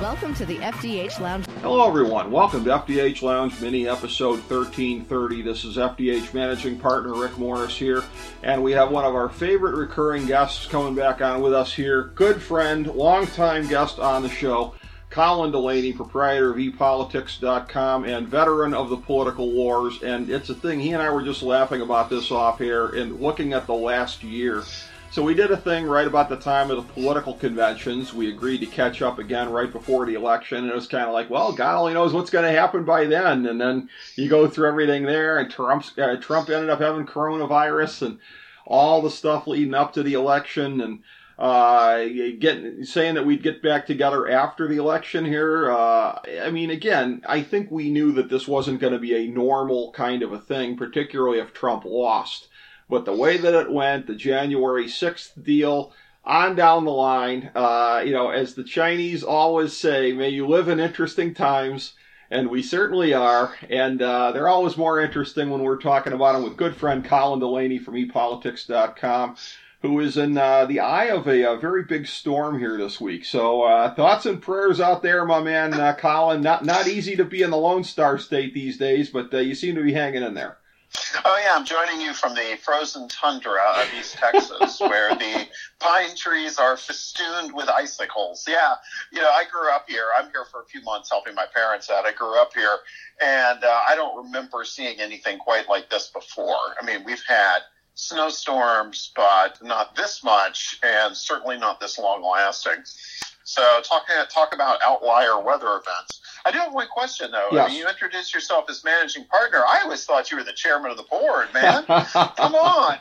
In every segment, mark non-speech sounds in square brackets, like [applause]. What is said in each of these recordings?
Welcome to the FDH Lounge. Hello, everyone. Welcome to FDH Lounge Mini Episode 1330. This is FDH Managing Partner Rick Morris here, and we have one of our favorite recurring guests coming back on with us here. Good friend, longtime guest on the show, Colin Delany, proprietor of ePolitics.com and veteran of the political wars. And it's a thing, he and I were just laughing about this off here and looking at the last year. So we did a thing right about the time of the political conventions. We agreed to catch up again right before the election, and it was kind of like, well, God only knows what's going to happen by then. And then you go through everything there, and Trump's, uh, Trump ended up having coronavirus and all the stuff leading up to the election, and uh, getting saying that we'd get back together after the election here. Uh, I mean, again, I think we knew that this wasn't going to be a normal kind of a thing, particularly if Trump lost. But the way that it went, the January 6th deal, on down the line, uh, you know, as the Chinese always say, may you live in interesting times. And we certainly are. And uh, they're always more interesting when we're talking about them with good friend Colin Delany from ePolitics.com, who is in uh, the eye of a, a, very big storm here this week. So uh, thoughts and prayers out there, my man uh, Colin. Not, not easy to be in the Lone Star State these days, but uh, you seem to be hanging in there. Oh yeah, I'm joining you from the frozen tundra of East Texas, [laughs] where the pine trees are festooned with icicles. Yeah, you know, I grew up here. I'm here for a few months helping my parents out. I grew up here, and uh, I don't remember seeing anything quite like this before. I mean, we've had snowstorms, but not this much, and certainly not this long lasting. So talk talk about outlier weather events. I do have one question though. Yes. I mean, you introduced yourself as managing partner. I always thought you were the chairman of the board, man. [laughs] Come on.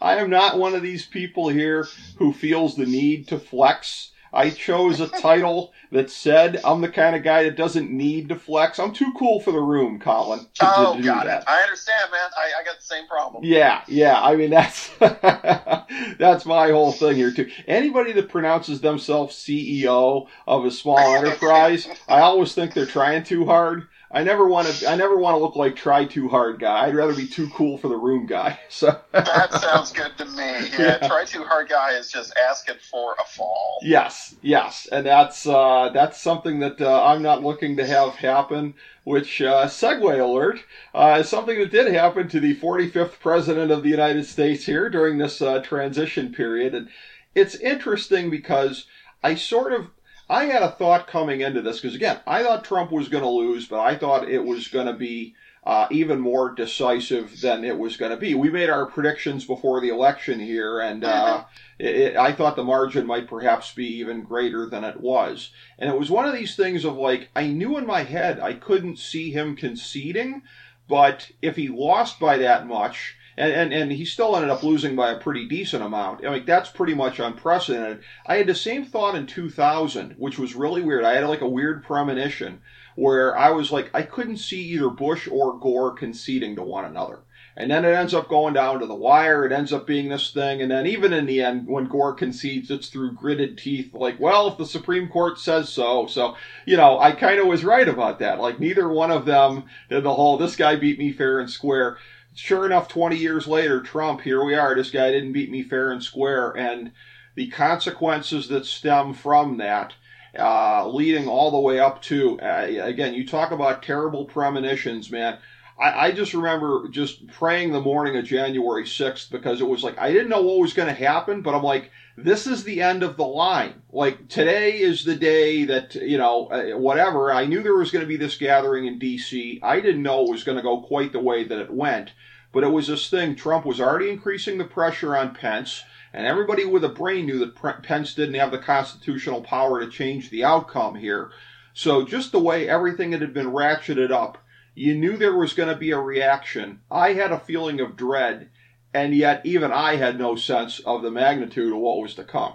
I am not one of these people here who feels the need to flex I chose a title that said I'm the kind of guy that doesn't need to flex. I'm too cool for the room, Colin. To, oh, to got that. it. I understand, man. I, I got the same problem. Yeah, yeah. I mean, that's [laughs] that's my whole thing here too. Anybody that pronounces themselves CEO of a small [laughs] enterprise, I always think they're trying too hard. I never want to. I never want to look like try too hard guy. I'd rather be too cool for the room guy. [laughs] So that sounds good to me. [laughs] Yeah, yeah, try too hard guy is just asking for a fall. Yes, yes, and that's uh, that's something that uh, I'm not looking to have happen. Which uh, segue alert uh, is something that did happen to the 45th president of the United States here during this uh, transition period, and it's interesting because I sort of I had a thought coming into this because again, I thought Trump was going to lose, but I thought it was going to be uh, even more decisive than it was going to be. We made our predictions before the election here, and uh, it, it, I thought the margin might perhaps be even greater than it was. And it was one of these things of like, I knew in my head I couldn't see him conceding, but if he lost by that much, and, and, and he still ended up losing by a pretty decent amount. I mean, that's pretty much unprecedented. I had the same thought in 2000, which was really weird. I had like a weird premonition where I was like, I couldn't see either Bush or Gore conceding to one another. And then it ends up going down to the wire. It ends up being this thing. And then even in the end, when Gore concedes, it's through gritted teeth. Like, well, if the Supreme Court says so. So, you know, I kind of was right about that. Like, neither one of them did the whole, this guy beat me fair and square sure enough, 20 years later, Trump, here we are. This guy didn't beat me fair and square. And the consequences that stem from that, uh, leading all the way up to, uh, again, you talk about terrible premonitions, man. I, I just remember just praying the morning of January 6th because it was like, I didn't know what was going to happen, but I'm like, this is the end of the line. Like today is the day that, you know, uh, whatever. I knew there was going to be this gathering in D.C. I didn't know it was going to go quite the way that it went. But it was this thing. Trump was already increasing the pressure on Pence. And everybody with a brain knew that Pence didn't have the constitutional power to change the outcome here. So just the way everything had been ratcheted up, you knew there was going to be a reaction. I had a feeling of dread, and yet even I had no sense of the magnitude of what was to come.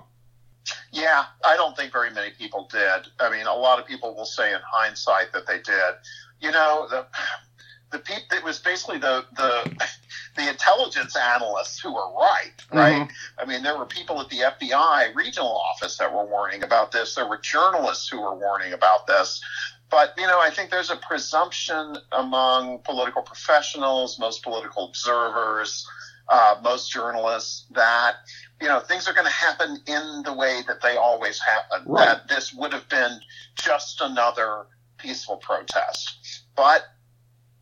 Yeah, I don't think very many people did. I mean, a lot of people will say in hindsight that they did. You know, the the people it was basically the the the intelligence analysts who were right, right? Mm-hmm. I mean, there were people at the FBI regional office that were warning about this. There were journalists who were warning about this. But you know, I think there's a presumption among political professionals, most political observers, uh, most journalists that you know things are going to happen in the way that they always happen. Right. That this would have been just another peaceful protest, but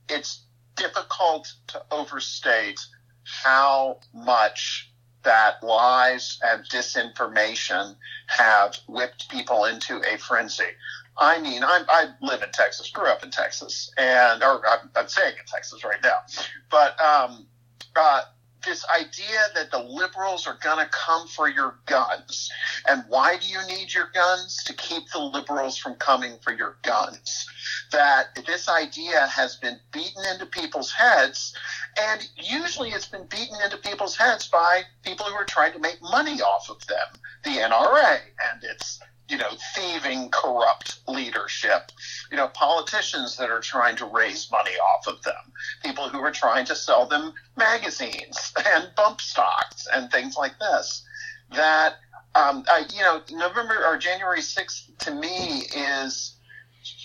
it's difficult to overstate how much that lies and disinformation have whipped people into a frenzy. I mean, I'm, I live in Texas, grew up in Texas, and or I'm, I'm saying in Texas right now, but um, uh, this idea that the liberals are going to come for your guns. And why do you need your guns? To keep the liberals from coming for your guns. That this idea has been beaten into people's heads, and usually it's been beaten into people's heads by people who are trying to make money off of them. The NRA and its you know, thieving, corrupt leadership. You know, politicians that are trying to raise money off of them. People who are trying to sell them magazines [laughs] and bump stocks and things like this. That, um, I, you know, November or January 6th to me is,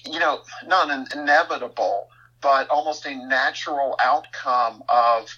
you know, not an inevitable, but almost a natural outcome of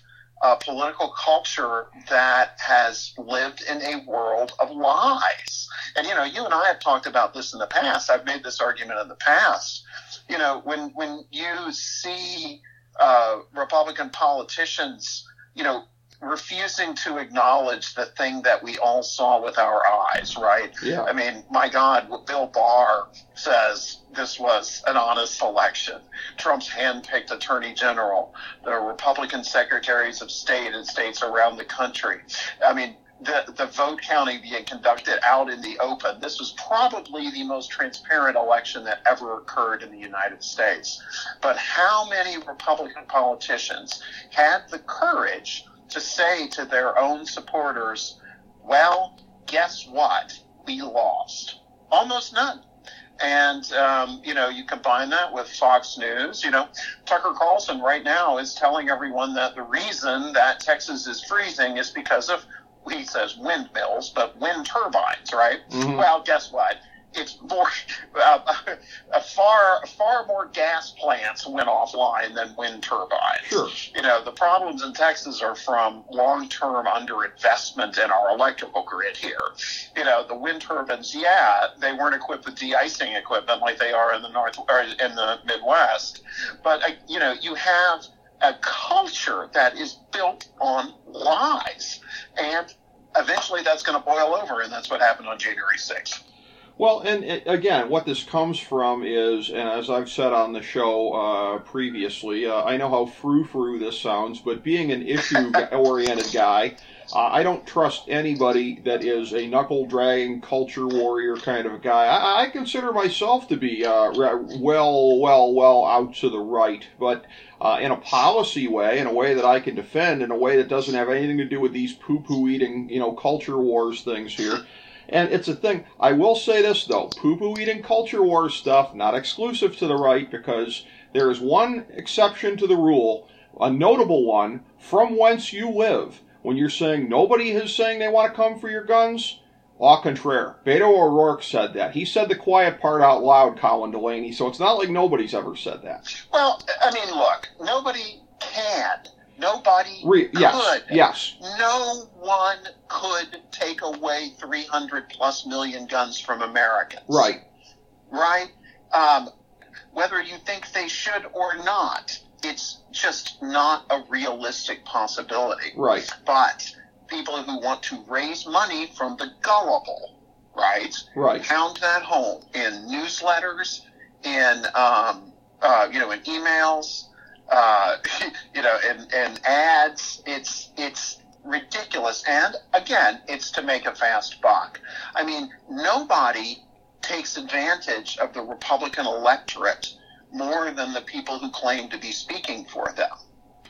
a political culture that has lived in a world of lies. And you know, you and I have talked about this in the past. I've made this argument in the past. You know, when when you see uh, Republican politicians, you know, refusing to acknowledge the thing that we all saw with our eyes, right? Yeah. I mean, my God, Bill Barr says this was an honest election. Trump's handpicked attorney general, the Republican secretaries of state in states around the country. I mean, the, the vote counting being conducted out in the open. This was probably the most transparent election that ever occurred in the United States. But how many Republican politicians had the courage to say to their own supporters, well, guess what? We lost. Almost none. And, um, you know, you combine that with Fox News. You know, Tucker Carlson right now is telling everyone that the reason that Texas is freezing is because of, he says windmills, but wind turbines, right? Mm-hmm. Well, guess what? It's more uh, [laughs] a far far more gas plants went offline than wind turbines. Sure. You know the problems in Texas are from long term underinvestment in our electrical grid here. You know the wind turbines, yeah, they weren't equipped with de-icing equipment like they are in the north or in the Midwest, but uh, you know you have a culture that is built on lies and eventually that's going to boil over and that's what happened on January 6th. Well, and it, again, what this comes from is, and as I've said on the show uh, previously, uh, I know how frou frou this sounds, but being an issue [laughs] oriented guy, uh, I don't trust anybody that is a knuckle dragging culture warrior kind of a guy. I, I consider myself to be uh, well, well, well out to the right, but uh, in a policy way, in a way that I can defend, in a way that doesn't have anything to do with these poo poo eating, you know, culture wars things here. And it's a thing. I will say this though: poo-poo eating culture war stuff not exclusive to the right because there is one exception to the rule, a notable one from whence you live. When you're saying nobody is saying they want to come for your guns, au contraire. Beto O'Rourke said that. He said the quiet part out loud, Colin Delany. So it's not like nobody's ever said that. Well, I mean, look, nobody can Nobody Re- could. Yes. Yes. No one could take away 300 plus million guns from Americans. Right. Right? Um, whether you think they should or not, it's just not a realistic possibility. Right. But people who want to raise money from the gullible, right? Right. Pound that home in newsletters, in um, uh, you know, in emails, uh, [laughs] you know, and, and ads. It's it's ridiculous. And again, it's to make a fast buck. I mean, nobody takes advantage of the Republican electorate more than the people who claim to be speaking for them.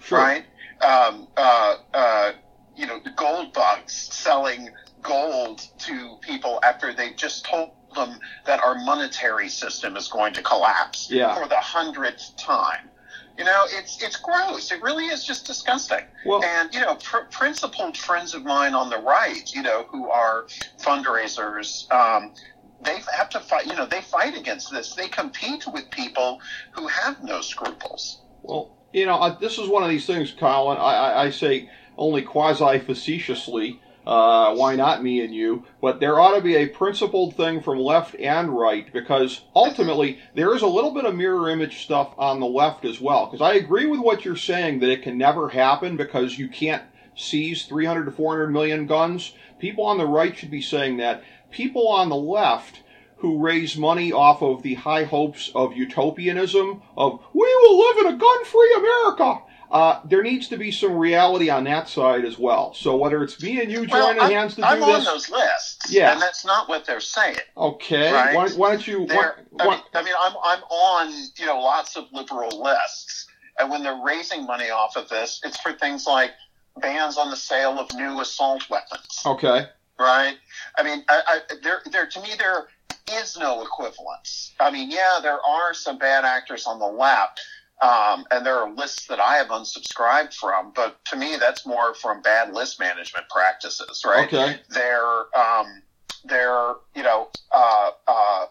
Sure. Right? Um, uh, uh, you know, the gold bugs selling gold to people after they've just told them that our monetary system is going to collapse Yeah. for the hundredth time. You know, it's it's gross. It really is just disgusting. Well- and you know, pr- principled friends of mine on the right, you know, who are fundraisers, um, they have to fight. You know, they fight against this. They compete with people who have no scruples. Well, you know, uh, this is one of these things, Colin. I, I, I say only quasi facetiously. Uh, why not me and you? But there ought to be a principled thing from left and right because ultimately there is a little bit of mirror image stuff on the left as well. Because I agree with what you're saying that it can never happen because you can't seize 300 to 400 million guns. People on the right should be saying that. People on the left who raise money off of the high hopes of utopianism, of we will live in a gun-free America. Uh, there needs to be some reality on that side as well. So whether it's me and you joining I'm, hands to I'm do on those lists. Yeah. and that's not what they're saying. okay. Right. Why, why don't you? Why, I, mean, I mean, I'm I'm on you know lots of liberal lists, and when they're raising money off of this, it's for things like bans on the sale of new assault weapons. okay. right? I mean, I, I, there, there, to me, there is no equivalence. I mean, yeah, there are some bad actors on the left, um, and there are lists that I have unsubscribed from, but to me, that's more from bad list management practices, right? Okay. They're, um, they're, you know, uh, uh,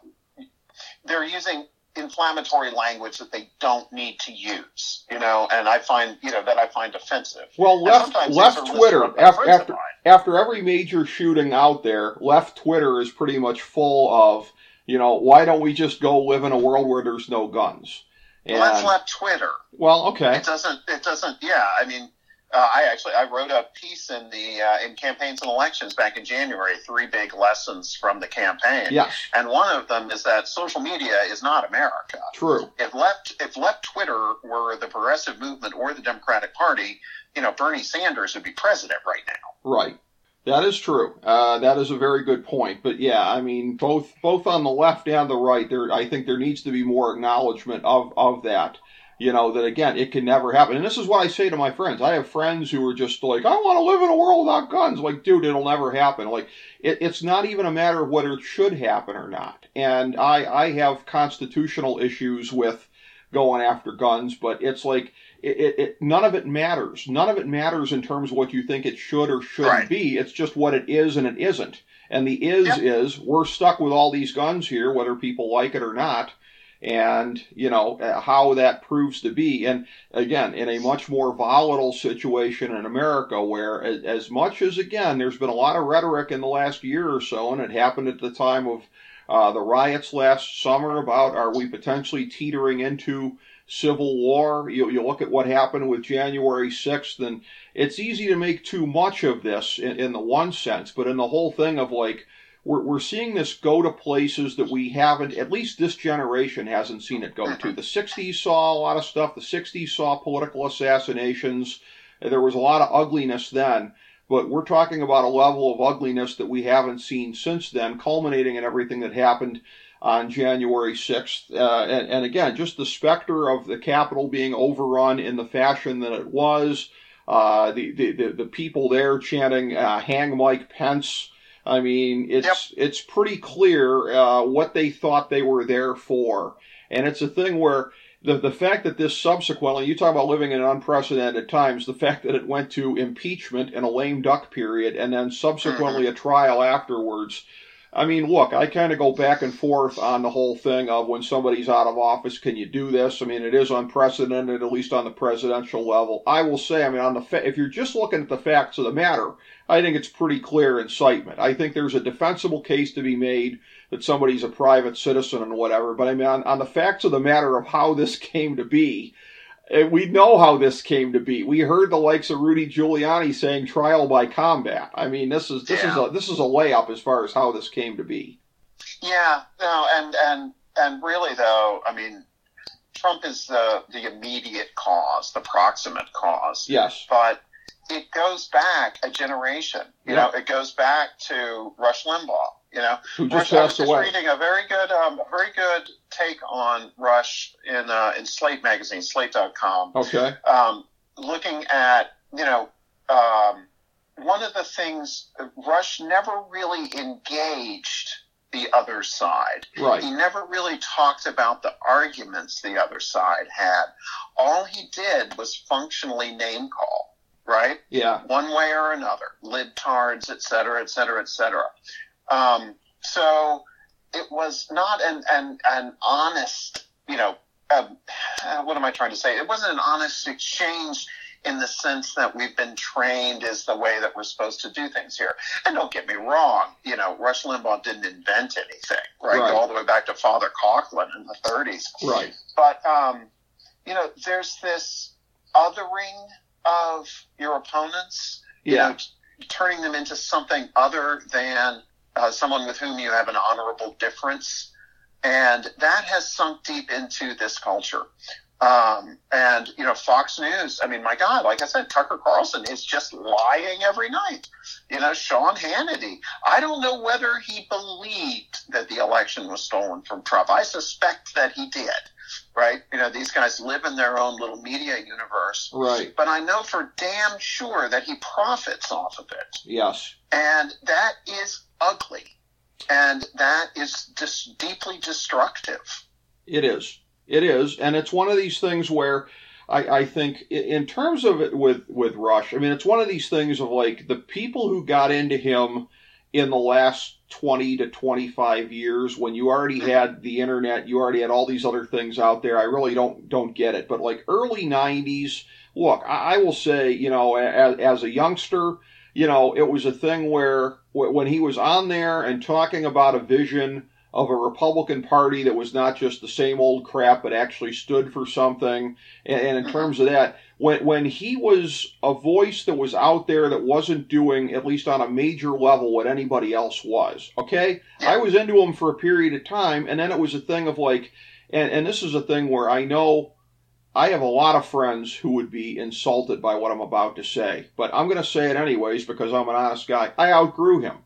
they're using inflammatory language that they don't need to use, you know, and I find, you know, that I find offensive. Well, left left Twitter after after, after every major shooting out there, left Twitter is pretty much full of you know why don't we just go live in a world where there's no guns? And, Well, that's left Twitter. well, okay. It doesn't. It doesn't. Yeah. I mean, uh, I actually I wrote a piece in the uh, in campaigns and elections back in January. Three big lessons from the campaign. Yes, And one of them is that social media is not America. true. If left if left Twitter were the progressive movement or the Democratic Party, you know, Bernie Sanders would be president right now. Right. That is true. Uh, that is a very good point. But yeah, I mean, both both on the left and the right, there I think there needs to be more acknowledgement of of that. You know that again, it can never happen. And this is what I say to my friends. I have friends who are just like, I want to live in a world without guns. Like, dude, it'll never happen. Like, it, it's not even a matter of whether it should happen or not. And I I have constitutional issues with going after guns, but it's like it, it, it none of it matters. None of it matters in terms of what you think it should or shouldn't Right. be. It's just what it is and it isn't. And the is Yep. is we're stuck with all these guns here, whether people like it or not. And you know uh, how that proves to be, and again, in a much more volatile situation in America, where as, as much as again, there's been a lot of rhetoric in the last year or so, and it happened at the time of uh, the riots last summer about are we potentially teetering into civil war? You, you look at what happened with January 6th, and it's easy to make too much of this in, in the one sense, but in the whole thing of like, we're, we're seeing this go to places that we haven't, at least this generation hasn't seen it go to. Mm-hmm. The 60s saw a lot of stuff, the 60s saw political assassinations. There was a lot of ugliness then but we're talking about a level of ugliness that we haven't seen since then, culminating in everything that happened on January 6th. Uh, and, and again, just the specter of the Capitol being overrun in the fashion that it was, uh, the, the, the, people there chanting, uh, hang Mike Pence. I mean, it's, it's pretty clear uh, what they thought they were there for. And it's a thing where the, the fact that this subsequently, you talk about living in unprecedented times, the fact that it went to impeachment and a lame duck period and then subsequently a trial afterwards. I mean, look, I kind of go back and forth on the whole thing of when somebody's out of office, can you do this? I mean, it is unprecedented, at least on the presidential level. I will say, I mean, on the fa- if you're just looking at the facts of the matter, I think it's pretty clear incitement. I think there's a defensible case to be made that somebody's a private citizen and whatever. But I mean, on, on the facts of the matter of how this [laughs] came to be, we know how this came to be. We heard the likes of Rudy Giuliani saying trial by combat. I mean, this is this is a this is a layup as far as how this came to be. Yeah, no, and and and really though, I mean, Trump is the the immediate cause, the proximate cause. Yes. But it goes back a generation. You know, it goes back to Rush Limbaugh. You know, who just Rush, I was passed just reading a very good, um, very good take on Rush in uh, in Slate magazine, Slate.com Okay. um, looking at, you know, um, one of the things, Rush never really engaged the other side. Right. He never really talked about the arguments the other side had. All he did was functionally name call, right? Yeah. One way or another, libtards, et cetera, et cetera, et cetera. Um, so it was not an, an, an honest, you know, um, what am I trying to say? It wasn't an honest exchange in the sense that we've been trained is the way that we're supposed to do things here. And don't get me wrong, you know, Rush Limbaugh didn't invent anything, right? Right. Go all the way back to Father Coughlin in the 30s. Right. But, um, you know, there's this othering of your opponents, you Yeah. know, t- turning them into something other than uh, someone with whom you have an honorable difference. And that has sunk deep into this culture. Um, and, you know, Fox News, I mean, my God, like I said, Tucker Carlson is just lying every night. You know, Sean Hannity, I don't know whether he believed that the election was stolen from Trump. I suspect that he did, right? You know, these guys live in their own little media universe. Right. But I know for damn sure that he profits off of it. Yes. And that is ugly. And that is just deeply destructive. It is. It is, and it's one of these things where I, I think, in terms of it with with Rush, I mean, it's one of these things of like the people who got into him in the last twenty to twenty five years, when you already mm-hmm. had the internet, you already had all these other things out there. I really don't don't get it, but like early '90s, look, I, I will say, you know, as, as a youngster, you know, it was a thing where when he was on there and talking about a vision of a Republican Party that was not just the same old crap, but actually stood for something. And, and in terms of that, when when he was a voice that was out there that wasn't doing at least on a major level what anybody else was. Okay, I was into him for a period of time, and then it was a thing of like, and and this is a thing where I know. I have a lot of friends who would be insulted by what I'm about to say, but I'm going to say it anyways because I'm an honest guy. I outgrew him.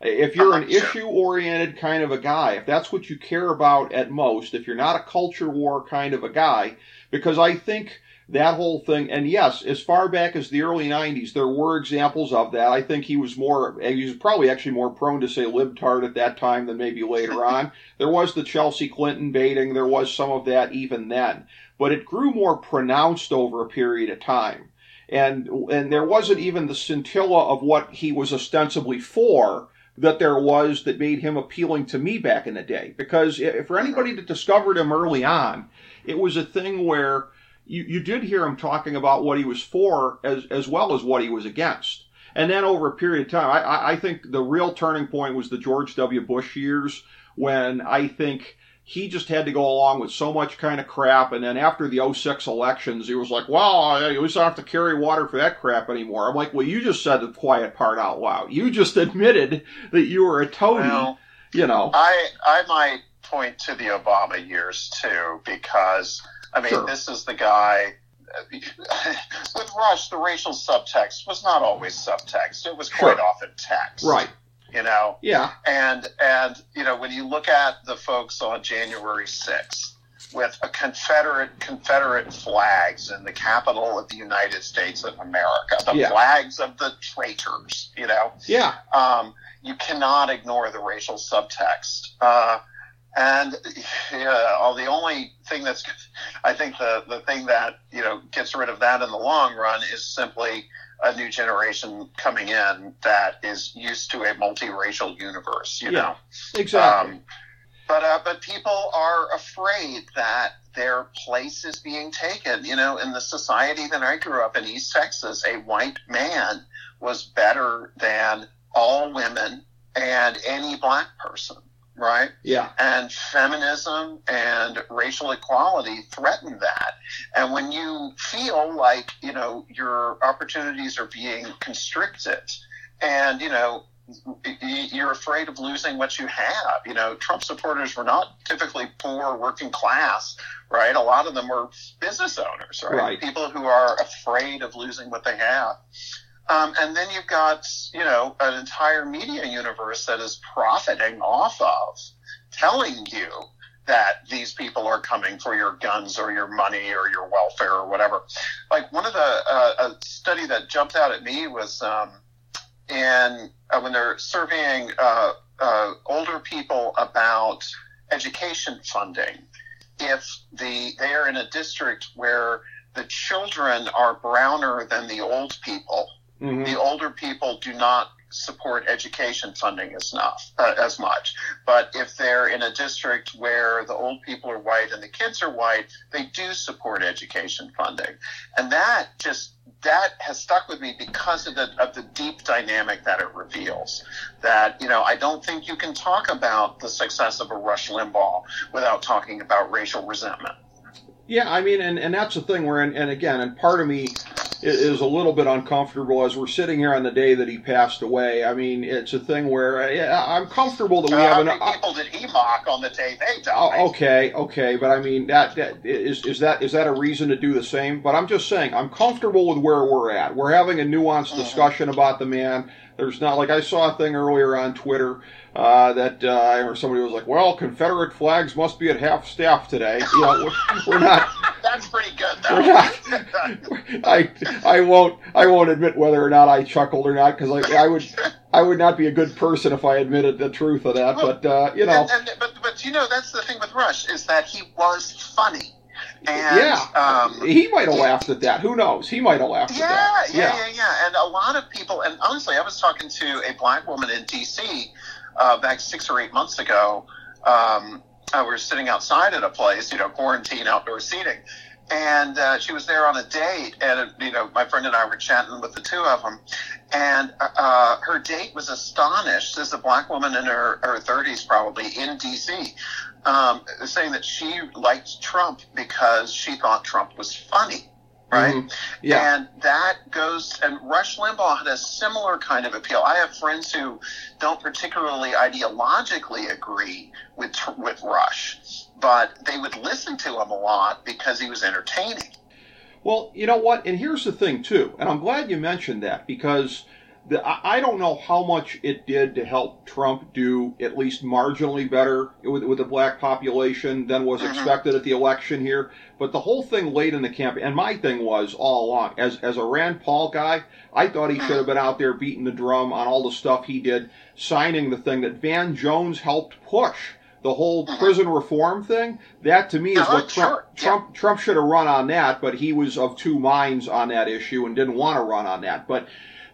If you're an issue oriented kind of a guy, if that's what you care about at most, if you're not a culture war kind of a guy, because I think that whole thing, and yes, as far back as the early 90s, there were examples of that. I think he was more, he was probably actually more prone to say libtard at that time than maybe later [laughs] on. There was the Chelsea Clinton baiting, there was some of that even then, but it grew more pronounced over a period of time. And, and there wasn't even the scintilla of what he was ostensibly for that there was that made him appealing to me back in the day. Because i- for anybody that discovered him early on, it was a thing where you, you did hear him talking about what he was for as, as well as what he was against. And then over a period of time, I, I, think the real turning point was the George W. Bush years when I think he just had to go along with so much kind of crap. And then after the 06 elections, he was like, well, least don't have to carry water for that crap anymore. I'm like, well, you just said the quiet part out loud. You just [laughs] admitted that you were a toady, Well, you know. I I might point to the Obama years too, because I mean, Sure. this is the guy. [laughs] With Rush, the racial subtext was not always subtext; it was quite Sure. often text. Right. You know, Yeah. and and you know when you look at the folks on January sixth with a Confederate Confederate flags in the capital of the United States of America, the Yeah. flags of the traitors. You know, Yeah. um, you cannot ignore the racial subtext. Uh, and [laughs] yeah, all the only thing that's, I think the, the thing that, you know, gets rid of that in the long run is simply a new generation coming in that is used to a multiracial universe, you Yeah, know. Exactly. Um, but uh, but people are afraid that their place is being taken. You know, in the society that I grew up in East Texas, a white man was better than all women and any black person, right? yeah. And feminism and racial equality threaten that. And when you feel like, you know, your opportunities are being constricted and, you know, you're afraid of losing what you have. You know, Trump supporters were not typically poor working class, right? A lot of them were business owners, right? Right. People who are afraid of losing what they have. Um, and then you've got, you know, an entire media universe that is profiting off of telling you that these people are coming for your guns or your money or your welfare or whatever. Like one of the uh, a study that jumped out at me was um, in uh, when they're surveying uh, uh, older people about education funding. If the they are in a district where the children are browner than the old people, Mhm. the older people do not support education funding as enough uh, as much. But if they're in a district where the old people are white and the kids are white, they do support education funding, and that just that has stuck with me because of the of the deep dynamic that it reveals. That you know, I don't think you can talk about the success of a Rush Limbaugh without talking about racial resentment. Yeah, I mean, and, and that's the thing where, and, and again, and part of me i- is a little bit uncomfortable as we're sitting here on the day that he passed away. I mean, it's a thing where yeah, I'm comfortable that we Uh, have an. people did he mock on the they died? Oh, okay, okay, but I mean that that is is that is that a reason to do the same? But I'm just saying I'm comfortable with where we're at. We're having a nuanced Mhm. discussion about the man. There's not like I saw a thing earlier on Twitter uh, that uh, or somebody was like, "Well, Confederate flags must be at half staff today." You know, we're, we're not. [laughs] That's pretty good, We're though. not. [laughs] I I won't I won't admit whether or not I chuckled or not because I, I would I would not be a good person if I admitted the truth of that. But uh, you know, And, and, but but you know that's the thing with Rush is that he was funny, and yeah, um, he might have laughed at that. Who knows? He might have laughed yeah, at that. yeah, yeah, yeah. yeah. And a lot of people, and honestly, I was talking to a black woman in D.C. Uh, back six or eight months ago. Um, uh, we were sitting outside at a place, you know, quarantine outdoor seating, and uh, she was there on a date, and you know, my friend and I were chatting with the two of them, and uh, her date was astonished. This is a black woman in her her thirties, probably in D.C. Um, saying that she liked Trump because she thought Trump was funny, right? Mhm. Yeah. And that goes, and Rush Limbaugh had a similar kind of appeal. I have friends who don't particularly ideologically agree with with Rush, but they would listen to him a lot because he was entertaining. Well, you know what? And here's the thing too, and I'm glad you mentioned that because I, I don't know how much it did to help Trump do at least marginally better with, with the black population than was Mhm. expected at the election here. But the whole thing late in the campaign, and my thing was all along, as as a Rand Paul guy, I thought he should have been out there beating the drum on all the stuff he did, signing the thing that Van Jones helped push. The whole Mhm. prison reform thing, that to me is what Trump, sure, yeah. Trump Trump should have run on that, but he was of two minds on that issue and didn't want to run on that. But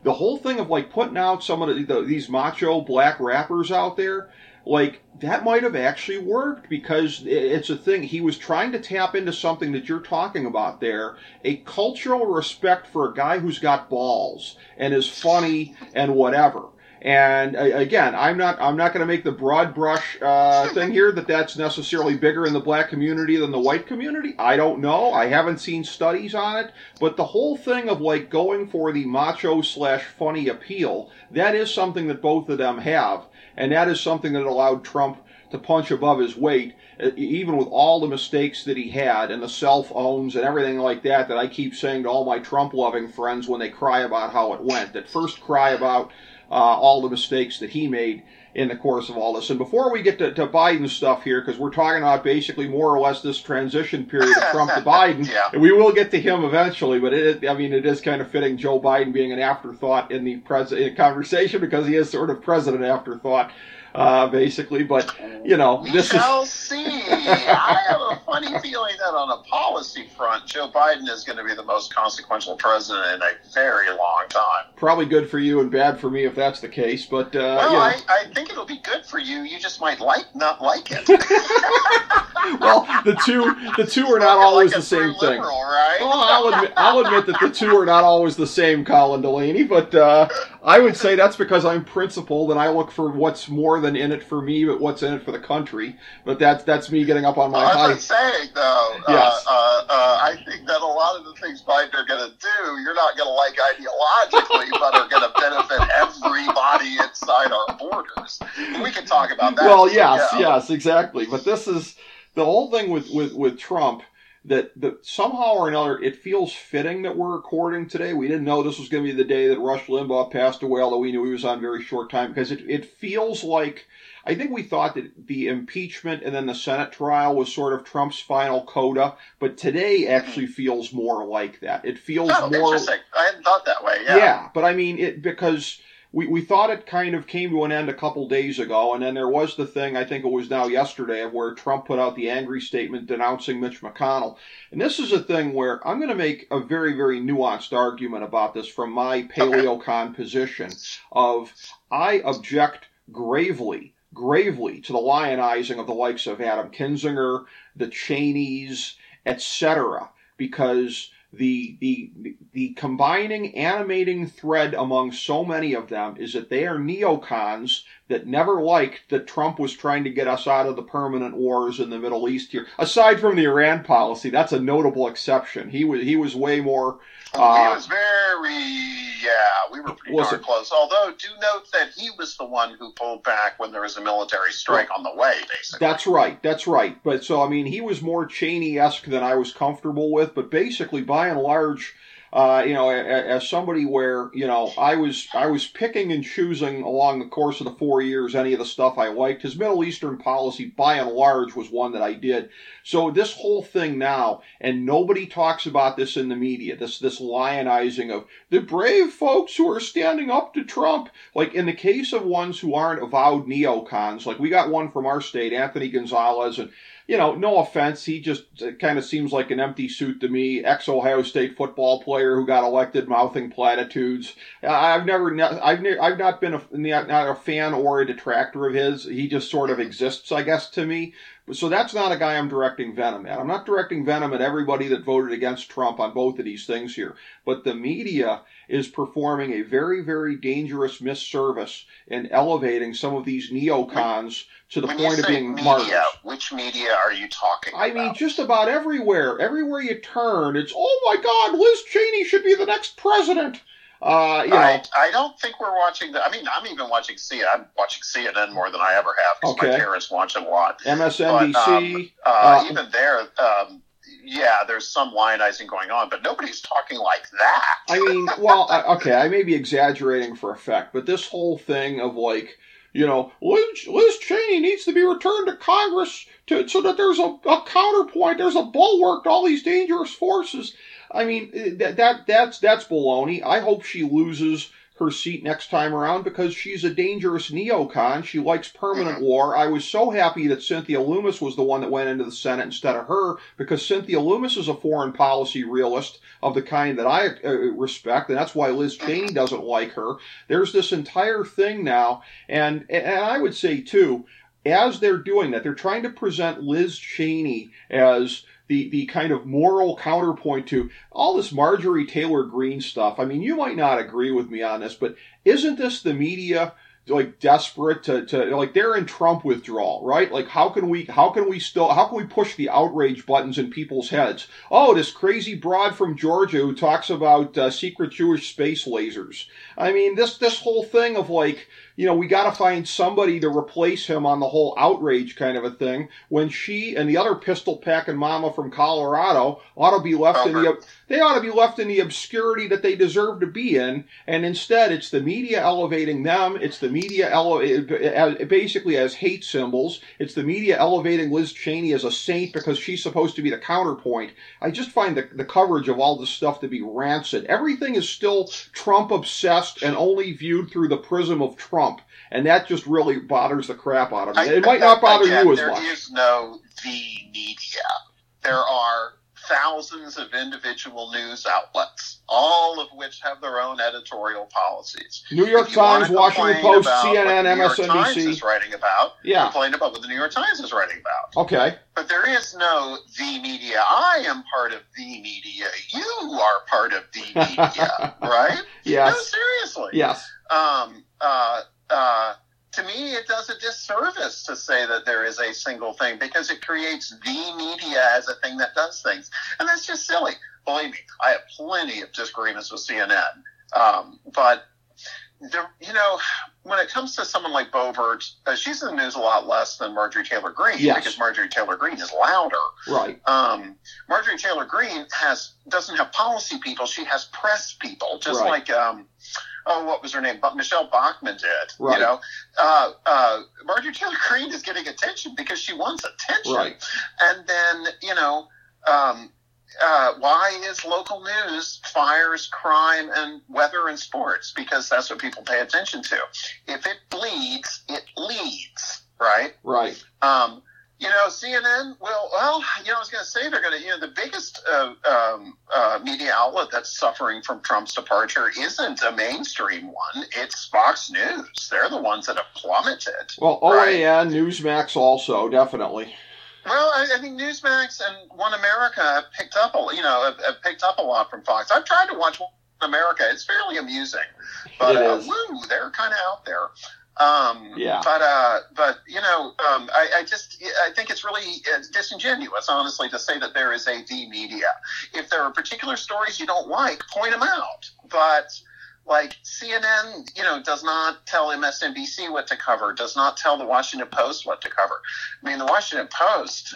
the whole thing of like putting out some of the, the, these macho black rappers out there, like that might have actually worked because it's a thing. He was trying to tap into something that you're talking about there, a cultural respect for a guy who's got balls and is funny and whatever. And uh, again, I'm not I'm not going to make the broad brush uh, thing here that that's necessarily bigger in the black community than the white community. I don't know. I haven't seen studies on it. But the whole thing of like going for the macho slash funny appeal, that is something that both of them have, and that is something that allowed Trump to punch above his weight, uh, even with all the mistakes that he had and the cell phones and everything like that. That I keep saying to all my Trump-loving friends when they cry about how it went. That first cry about uh, all the mistakes that he made in the course of all this. And before we get to, to Biden stuff here, because we're talking about basically more or less this transition period of Trump to [laughs] Biden, Yeah. and we will get to him eventually. But it, I mean, it is kind of fitting Joe Biden being an afterthought in the pres- in conversation because he is sort of president afterthought, uh, basically. But you know, We this is shall see. I have a funny feeling that on a policy front, Joe Biden is going to be the most consequential president in a very long time. probably good for you and bad for me if that's the case. But uh, Well, you know. I, I think it'll be good for you. You just might like not like it. [laughs] [laughs] well, the two the two are not always a the same thing. Liberal, right? Well, I'll admit, I'll admit that the two are not always the same, Colin Delany, but uh, I would say that's because I'm principled and I look for what's more than in it for me, but what's in it for the country. But that's that's me getting up on my I'm high. not saying though. Yes. Uh, uh, uh, I think that a lot of the things Biden are going to do, you're not going to like ideologically, [laughs] but are going to benefit everybody inside our borders. We can talk about that. Well, yes, Yeah. yes, exactly. But this is the whole thing with with with Trump. That, that somehow or another it feels fitting that we're recording today. We didn't know this was going to be the day that Rush Limbaugh passed away, although we knew he was on very short time because it, it feels like I think we thought that the impeachment and then the Senate trial was sort of Trump's final coda, but today hmm. actually feels more like that. It feels Oh, more. interesting. I hadn't thought that way. Yeah. Yeah, but I mean it because we, we thought it kind of came to an end a couple days ago, and then there was the thing I think it was now yesterday of where Trump put out the angry statement denouncing Mitch McConnell. And this is a thing where I'm going to make a very very nuanced argument about this from my paleocon position of I object gravely gravely to the lionizing of the likes of Adam Kinzinger, the Cheneys, etc. Because the, the the combining animating thread among so many of them is that they are neocons that never liked that Trump was trying to get us out of the permanent wars in the Middle East here. Aside from the Iran policy, that's a notable exception. He was he was way more he uh, was very, yeah, we were pretty darn it- close. Although, do note that he was the one who pulled back when there was a military strike on the way, basically. That's right. That's right. But so I mean, he was more Cheney esque than I was comfortable with. But basically, by and large, uh, you know, as somebody where you know I was I was picking and choosing along the course of the four years any of the stuff I liked. His Middle Eastern policy, by and large, was one that I did. So this whole thing now, and nobody talks about this in the media. This this lionizing of the brave folks who are standing up to Trump. Like in the case of ones who aren't avowed neocons, like we got one from our state, Anthony Gonzalez, and you know, no offense, he just uh, kind of seems like an empty suit to me. Ex Ohio State football player who got elected mouthing platitudes. I've never, I've ne- I've not been a, not a fan or a detractor of his. He just sort of exists, I guess, to me. So that's not a guy I'm directing venom at. I'm not directing venom at everybody that voted against Trump on both of these things here. But the media is performing a very, very dangerous misservice in elevating some of these neocons to the when point of being media, martyrs. which media are you talking I about? mean, just about everywhere. Everywhere you turn, it's, oh my God, Liz Cheney should be the next president. Uh, you know, I, I don't think we're watching the. I mean, I'm even watching CNN. I'm watching CNN more than I ever have because my Okay. parents watch it a lot. MSNBC. Uh, Uh, even there, um, yeah, there's some lionizing going on, but nobody's talking like that. I mean, well, okay, I may be exaggerating for effect, but this whole thing of like, you know, Liz, Liz Cheney needs to be returned to Congress to, so that there's a, a counterpoint, there's a bulwark to all these dangerous forces. I mean, eh, that, that that's that's baloney. I hope she loses her seat next time around because she's a dangerous neocon. She likes permanent war. I was so happy that Cynthia Lummis was the one that went into the Senate instead of her because Cynthia Lummis is a foreign policy realist of the kind that I uh, respect, and that's why Liz Cheney doesn't like her. There's this entire thing now, and and I would say too, as they're doing that, they're trying to present Liz Cheney as the, the kind of moral counterpoint to all this Marjorie Taylor Greene stuff. I mean, you might not agree with me on this, but isn't this the media like desperate to, to like they're in Trump withdrawal, right? Like how can we how can we still how can we push the outrage buttons in people's heads? Oh, this crazy broad from Georgia who talks about uh, secret Jewish space lasers. I mean, this this whole thing of like you know, we got to find somebody to replace him on the whole outrage kind of a thing. When she and the other pistol packing mama from Colorado ought to be left in the they ought to be left in the obscurity that they deserve to be in, and instead it's the media elevating them. It's the media ele- as- basically as hate symbols. It's the media elevating Liz Cheney as a saint because she's supposed to be the counterpoint. I just find the, the coverage of all this stuff to be rancid. Everything is still Trump obsessed and only viewed through the prism of Trump. And that just really bothers the crap out of me. I- it might not bother again, you as there much. is no the media. There are thousands of individual news outlets, all of which have their own editorial policies. New York If you wanna Times, Washington Post, CNN, the New York Times MSNBC. is writing about. Yeah. Complain about what the New York Times is writing about. Okay. But there is no the media. I am part of the media. You are part of the media, [laughs] right? No, seriously. Yes. Um, uh, uh, to me, it does a disservice to say that there is a single thing because it creates the media as a thing that does things. And that's just silly. Believe me, I have plenty of disagreements with CNN. Um, but the, you know, when it comes to someone like Boebert, uh, she's in the news a lot less than Marjorie Taylor Greene Yes. because Marjorie Taylor Greene is louder. Right. Um, Marjorie Taylor Greene has doesn't have policy people; she has press people, just Right. like um, oh, what was her name? But Michele Bachmann did. Right. You know, uh, uh, Marjorie Taylor Greene is getting attention because she wants attention. Right. And then you know, um, uh, why is local news fires, crime, and weather and sports? Because that's what people pay attention to. If it bleeds, it leads. Right. Right. Um, you know, CNN. Well, well, you know, I was going to say they're going to. You know, the biggest uh, um, uh, media outlet that's suffering from Trump's departure isn't a mainstream one. It's Fox News. They're the ones that have plummeted. Well, Right. OAN, Newsmax also, definitely. Well, I, I think Newsmax and One America have picked up. A, you know, have, have picked up a lot from Fox. I've tried to watch One America. It's fairly amusing, but uh, woo, they're kind of out there. Um, Yeah. But uh, but you know, um, I, I just I think it's really uh, disingenuous, honestly, to say that there is a the media. If there are particular stories you don't like, point them out. But like CNN, you know, does not tell MSNBC what to cover, does not tell the Washington Post what to cover. I mean, the Washington Post,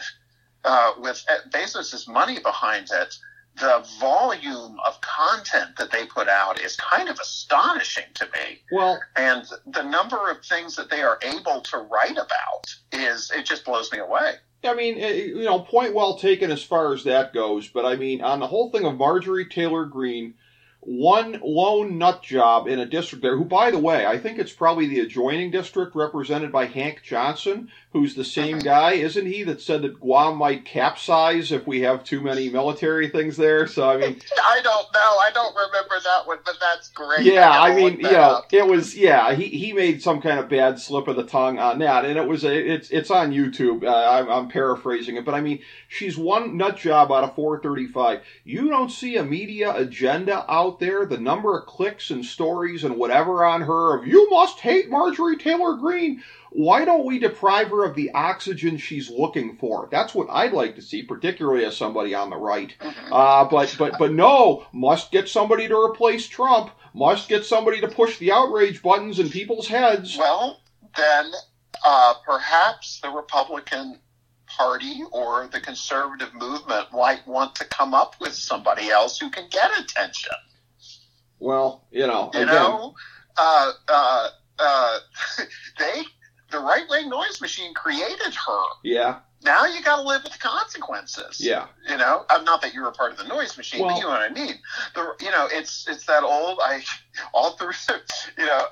uh, with Bezos' money behind it, the volume of content that they put out is kind of astonishing to me. Well, And the number of things that they are able to write about is, it just blows me away. I mean, eh, you know, point well taken as far as that goes. But I mean, on the whole thing of Marjorie Taylor Greene, one lone nut job in a district there, who, by the way, I think it's probably the adjoining district represented by Hank Johnson, who's the same guy, isn't he, that said that Guam might capsize if we have too many military things there? So, I mean, [laughs] I don't know. I don't remember that one, but that's great. yeah, gotta I mean, look you that know, up. it was yeah. He he made some kind of bad slip of the tongue on that, and it was a, it's it's on YouTube. Uh, I'm, I'm paraphrasing it, but I mean, she's one nut job out of 435. You don't see a media agenda out there. The number of clicks and stories and whatever on her of you must hate Marjorie Taylor Greene. Why don't we deprive her of the oxygen she's looking for? That's what I'd like to see, particularly as somebody on the right. Mhm. Uh, but but but no, must get somebody to replace Trump. Must get somebody to push the outrage buttons in people's heads. Well, then uh, perhaps the Republican Party or the conservative movement might want to come up with somebody else who can get attention. Well, you know, You again, know, uh, uh, uh, [laughs] they the right wing noise machine created her. yeah, Now you got to live with the consequences. yeah, You know, I'm not that you're a part of the noise machine, Well- but you know what I mean. The, you know, it's it's that old. I all through, [laughs] you know,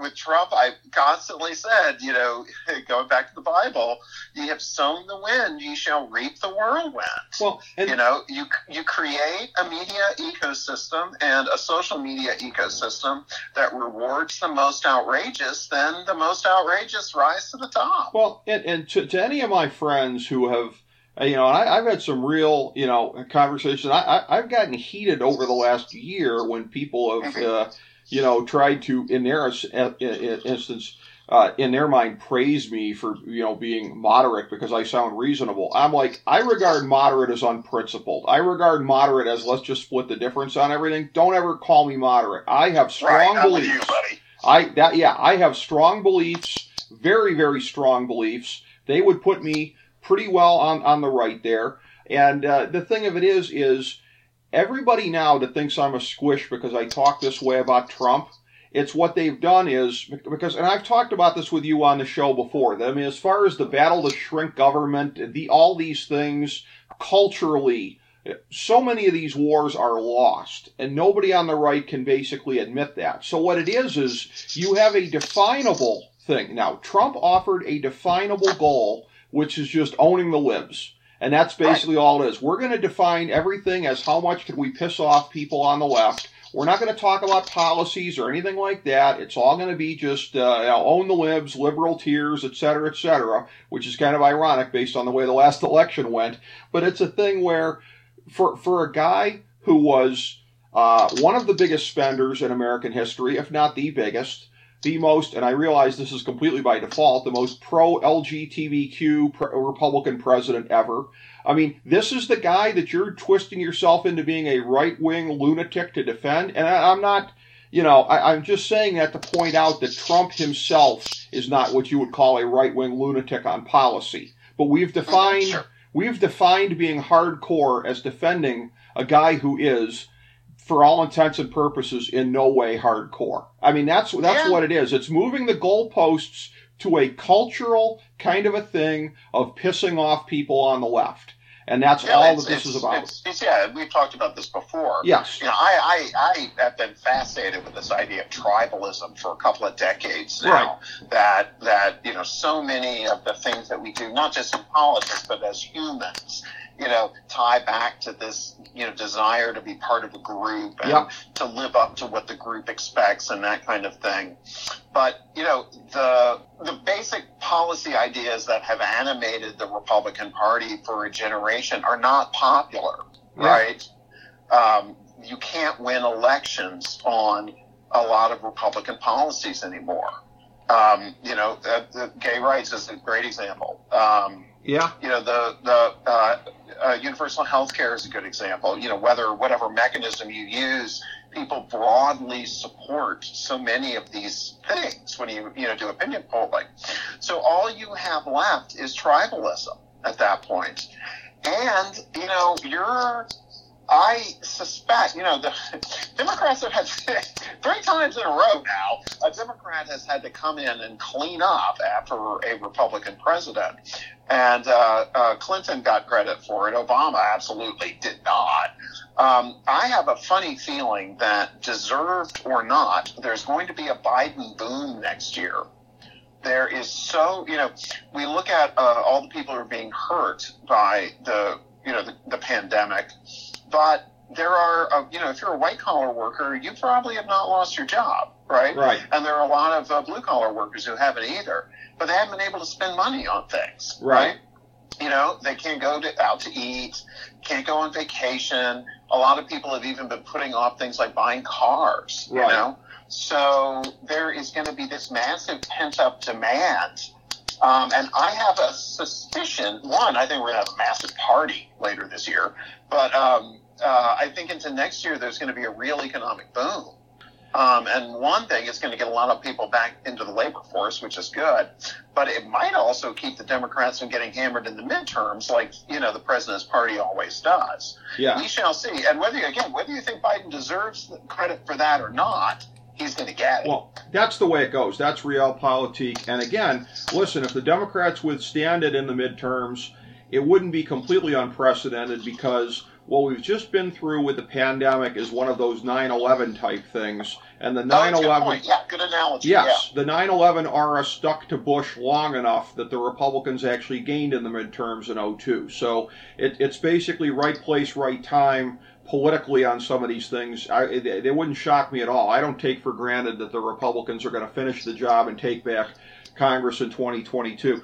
with Trump, I constantly said, you know, [laughs] going back to the Bible, you have sown the wind, you shall reap the whirlwind. well, you know, you you create a media ecosystem and a social media ecosystem that rewards the most outrageous, then the most outrageous rise to the top. Well, and, and to, to any of my friends who have, uh, you know, and I, I've had some real, you know, conversations. I, I, I've gotten heated over the last year when people have, uh, you know, tried to, in their ins- in- in- instance, uh, in their mind, praise me for, you know, being moderate because I sound reasonable. I'm like, I regard moderate as unprincipled. I regard moderate as let's just split the difference on everything. Don't ever call me moderate. I have strong right, beliefs. you. I that yeah, I have strong beliefs, very very strong beliefs. They would put me pretty well on on the right there. And uh, the thing of it is, is everybody now that thinks I'm a squish because I talk this way about Trump. It's what they've done is because, and I've talked about this with you on the show before. That, I mean, as far as the battle to shrink government, the all these things culturally, so many of these wars are lost, and nobody on the right can basically admit that. So what it is is you have a definable thing. Now, Trump offered a definable goal, which is just owning the libs. And that's basically all it is. We're going to define everything as how much can we piss off people on the left. We're not going to talk about policies or anything like that. It's all going to be just uh, you know, own the libs, liberal tears, et cetera, et cetera, which is kind of ironic based on the way the last election went. But it's a thing where, for for a guy who was uh, one of the biggest spenders in American history, if not the biggest, the most, and I realize this is completely by default, the most pro LGBTQ Republican president ever. I mean, this is the guy that you're twisting yourself into being a right wing lunatic to defend. And I, I'm not, you know, I, I'm just saying that to point out that Trump himself is not what you would call a right wing lunatic on policy. But we've defined Sure. we've defined being hardcore as defending a guy who is, for all intents and purposes, in no way hardcore. I mean, that's that's Yeah. what it is. It's moving the goalposts to a cultural kind of a thing of pissing off people on the left, and that's Yeah, all that this is about. It's, it's, yeah, we've talked about this before. Yes. You know, I, I, I have been fascinated with this idea of tribalism for a couple of decades now. Right. That that you know, so many of the things that we do, not just in politics, but as humans, you know, tie back to this you know desire to be part of a group and Yep. to live up to what the group expects and that kind of thing. But you know, the the basic policy ideas that have animated the Republican Party for a generation are not popular, Yeah. right? Um, you can't win elections on a lot of Republican policies anymore. Um, you know, the, the gay rights is a great example. Um, Yeah. you know the the uh, uh, universal health care is a good example. You know whether whatever mechanism you use people broadly support so many of these things when you you know do opinion polling. So all you have left is tribalism at that point. And you know you're I suspect, you know, the [laughs] Democrats have had [laughs] three times in a row now. A Democrat has had to come in and clean up after a Republican president, and uh, uh, Clinton got credit for it. Obama absolutely did not. Um, I have a funny feeling that, deserved or not, there's going to be a Biden boom next year there is so you know we look at uh, all the people who are being hurt by the you know the, the pandemic but there are uh, you know if you're a white collar worker you probably have not lost your job right? Right. and there are a lot of uh, blue collar workers who haven't either. But they haven't been able to spend money on things Right. you know they can't go to, out to eat can't go on vacation. A lot of people have even been putting off things like buying cars you know? So there is going to be this massive pent up demand um, and I have a suspicion. One, I think we're going to have a massive party later this year, but um, uh, I think into next year there's going to be a real economic boom. Um, and one thing, it's going to get a lot of people back into the labor force, which is good. But it might also keep the Democrats from getting hammered in the midterms, like you know the president's party always does. Yeah. We shall see. And whether again, whether you think Biden deserves the credit for that or not, he's going to get it. Well, that's the way it goes. That's realpolitik. And again, listen, if the Democrats withstand it in the midterms, it wouldn't be completely unprecedented because what we've just been through with the pandemic is one of those 9/11 type things, and the Oh, that's a good 9/11 point. Yeah, good analogy. Yes, the 9/11 era stuck to Bush long enough that the Republicans actually gained in the midterms in 02. So it, it's basically right place, right time politically on some of these things. I, they, they wouldn't shock me at all. I don't take for granted that the Republicans are going to finish the job and take back Congress in 2022.